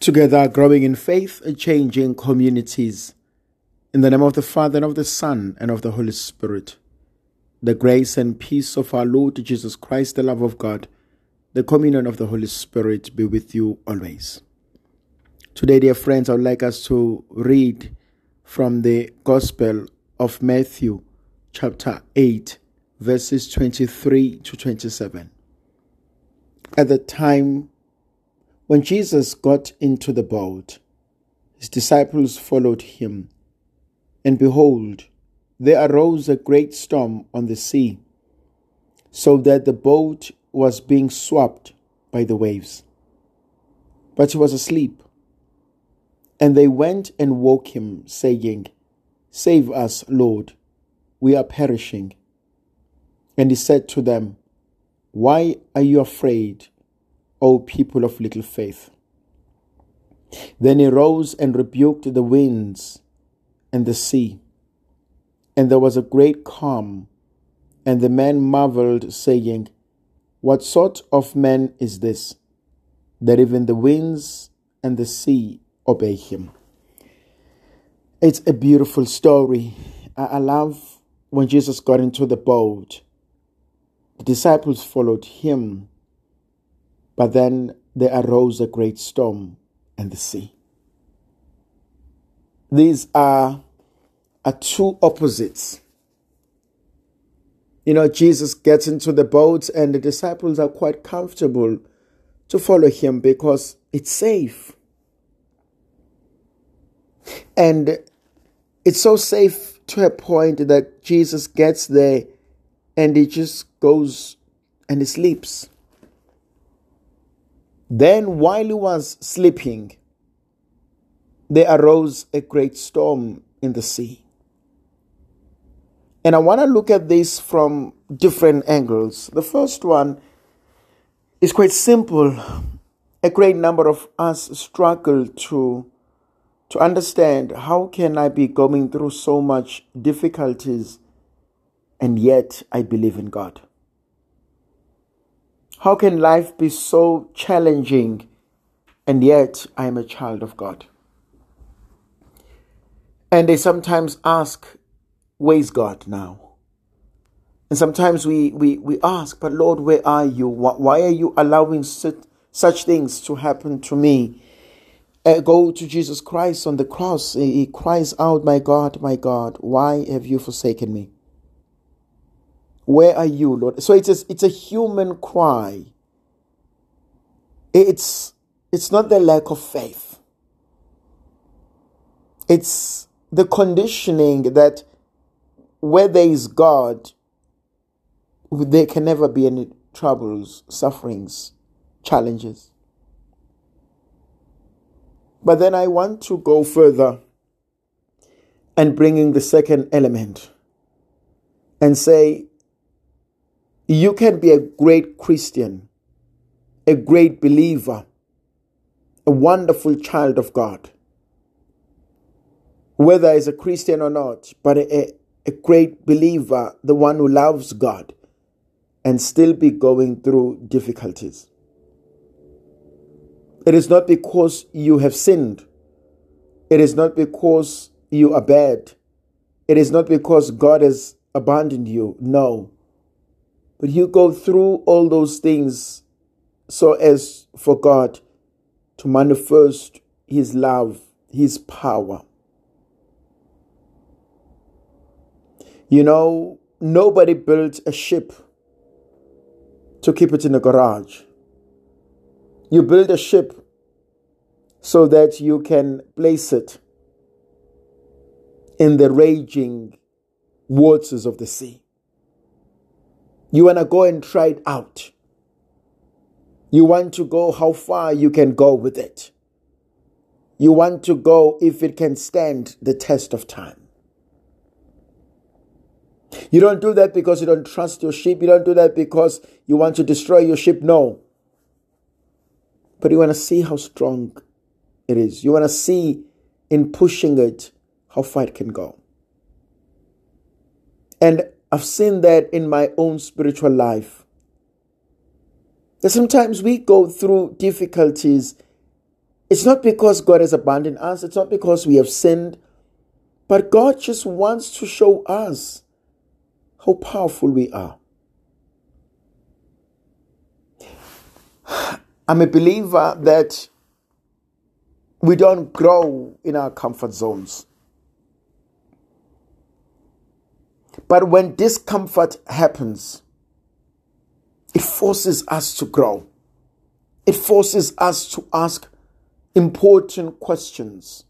together growing in faith, and changing communities. In the name of the Father, and of the Son, and of the Holy Spirit. The grace and peace of our Lord Jesus Christ, the love of God, the communion of the Holy Spirit be with you always. Today, dear friends, I would like us to read from the Gospel of Matthew, chapter 8, verses 23 to 27. At the time when Jesus got into the boat, his disciples followed him. And behold, there arose a great storm on the sea, so that the boat was being swept by the waves. But he was asleep. And they went and woke him, saying, Save us, Lord, we are perishing. And he said to them, Why are you afraid? O people of little faith. Then he rose and rebuked the winds and the sea. And there was a great calm. And the men marveled, saying, What sort of man is this, that even the winds and the sea obey him? It's a beautiful story. I love when Jesus got into the boat, the disciples followed him but then there arose a great storm and the sea. These are, are two opposites. You know, Jesus gets into the boat and the disciples are quite comfortable to follow him because it's safe. And it's so safe to a point that Jesus gets there and he just goes and he sleeps. Then, while he was sleeping, there arose a great storm in the sea. And I want to look at this from different angles. The first one is quite simple. A great number of us struggle to to understand how can I be going through so much difficulties and yet I believe in God. How can life be so challenging and yet I am a child of God? And they sometimes ask, Where's God now? And sometimes we, we, we ask, But Lord, where are you? Why are you allowing such, things to happen to me? Uh, go to Jesus Christ on the cross. He cries out, My God, my God, why have you forsaken me? Where are you, Lord? So it's a, it's a human cry. It's, it's not the lack of faith. It's the conditioning that where there is God, there can never be any troubles, sufferings, challenges. But then I want to go further and bringing the second element and say you can be a great Christian, a great believer, a wonderful child of God, whether as a Christian or not, but a, a great believer, the one who loves God, and still be going through difficulties. It is not because you have sinned. It is not because you are bad. It is not because God has abandoned you. No. But you go through all those things so as for God to manifest His love, His power. You know, nobody built a ship to keep it in a garage. You build a ship so that you can place it in the raging waters of the sea. You want to go and try it out. You want to go how far you can go with it. You want to go if it can stand the test of time. You don't do that because you don't trust your ship. You don't do that because you want to destroy your ship. No. But you want to see how strong it is. You want to see in pushing it how far it can go. And I've seen that in my own spiritual life. That sometimes we go through difficulties It's not because God has abandoned us, it's not because we have sinned, but God just wants to show us how powerful we are. I'm a believer that we don't grow in our comfort zones. But when discomfort happens, it forces us to grow. It forces us to ask important questions,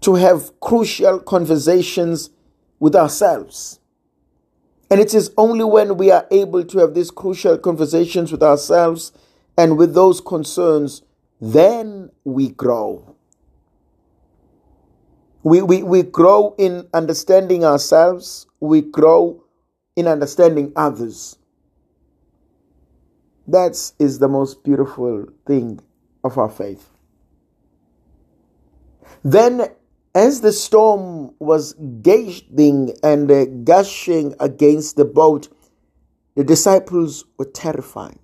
to have crucial conversations with ourselves. And it is only when we are able to have these crucial conversations with ourselves and with those concerns, then we grow. We, we, we grow in understanding ourselves, we grow in understanding others. That is the most beautiful thing of our faith. Then, as the storm was gashing and uh, gushing against the boat, the disciples were terrified.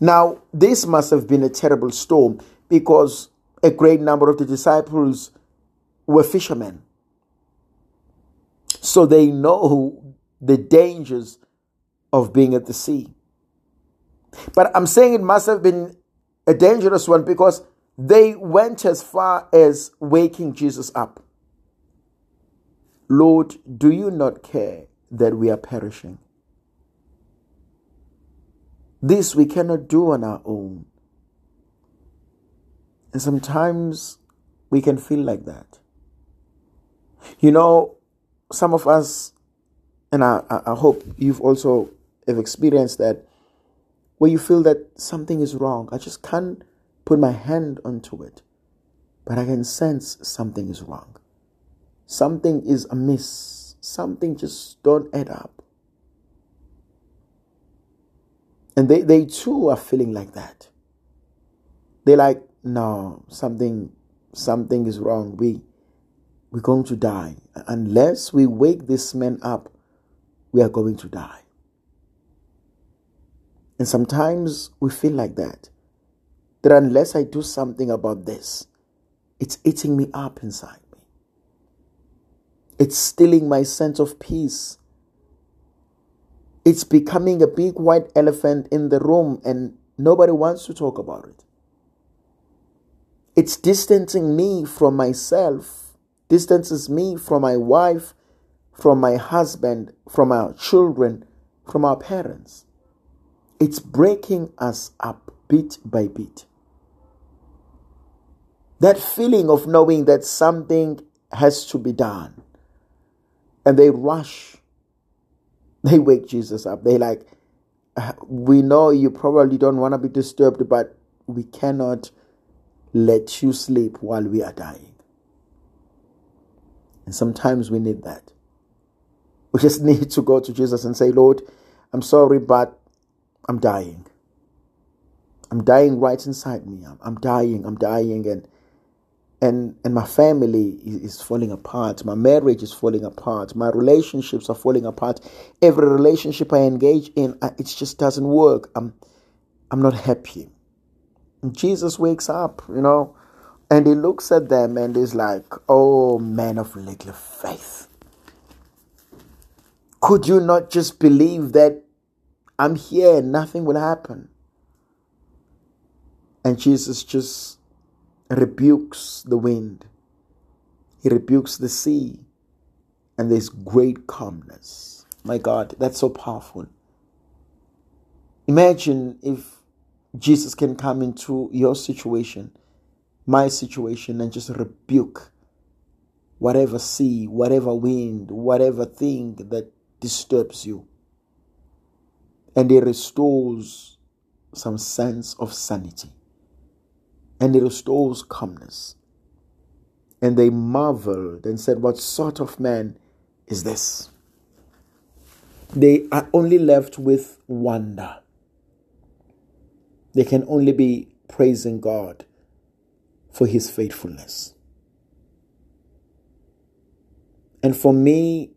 Now, this must have been a terrible storm because a great number of the disciples were fishermen. So they know the dangers of being at the sea. But I'm saying it must have been a dangerous one because they went as far as waking Jesus up. Lord, do you not care that we are perishing? This we cannot do on our own. And sometimes we can feel like that. You know, some of us, and I, I hope you've also have experienced that, where you feel that something is wrong. I just can't put my hand onto it, but I can sense something is wrong. Something is amiss. Something just don't add up. And they, they too are feeling like that. They're like, no, something something is wrong. We we're going to die. Unless we wake this man up, we are going to die. And sometimes we feel like that. That unless I do something about this, it's eating me up inside me. It's stealing my sense of peace it's becoming a big white elephant in the room and nobody wants to talk about it. It's distancing me from myself, distances me from my wife, from my husband, from our children, from our parents. It's breaking us up bit by bit. That feeling of knowing that something has to be done. And they rush they wake Jesus up. They like, uh, we know you probably don't want to be disturbed, but we cannot let you sleep while we are dying. And sometimes we need that. We just need to go to Jesus and say, Lord, I'm sorry, but I'm dying. I'm dying right inside me. I'm, I'm dying. I'm dying. And and and my family is falling apart my marriage is falling apart my relationships are falling apart every relationship i engage in it just doesn't work i'm i'm not happy and jesus wakes up you know and he looks at them and is like oh man of little faith could you not just believe that i'm here and nothing will happen and jesus just rebukes the wind, he rebukes the sea, and there's great calmness. My God, that's so powerful. Imagine if Jesus can come into your situation, my situation, and just rebuke whatever sea, whatever wind, whatever thing that disturbs you. And it restores some sense of sanity and it restores calmness. And they marveled and said, What sort of man is this? They are only left with wonder. They can only be praising God for his faithfulness. And for me,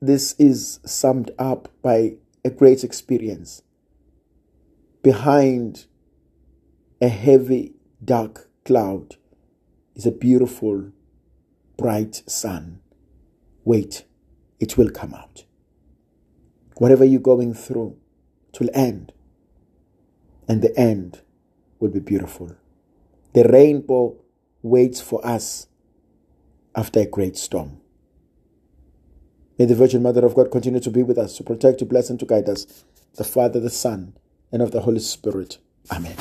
this is summed up by a great experience. Behind a heavy dark cloud is a beautiful, bright sun. Wait, it will come out. Whatever you're going through, it will end. And the end will be beautiful. The rainbow waits for us after a great storm. May the Virgin Mother of God continue to be with us, to protect, to bless, and to guide us, the Father, the Son, and of the Holy Spirit. Amen.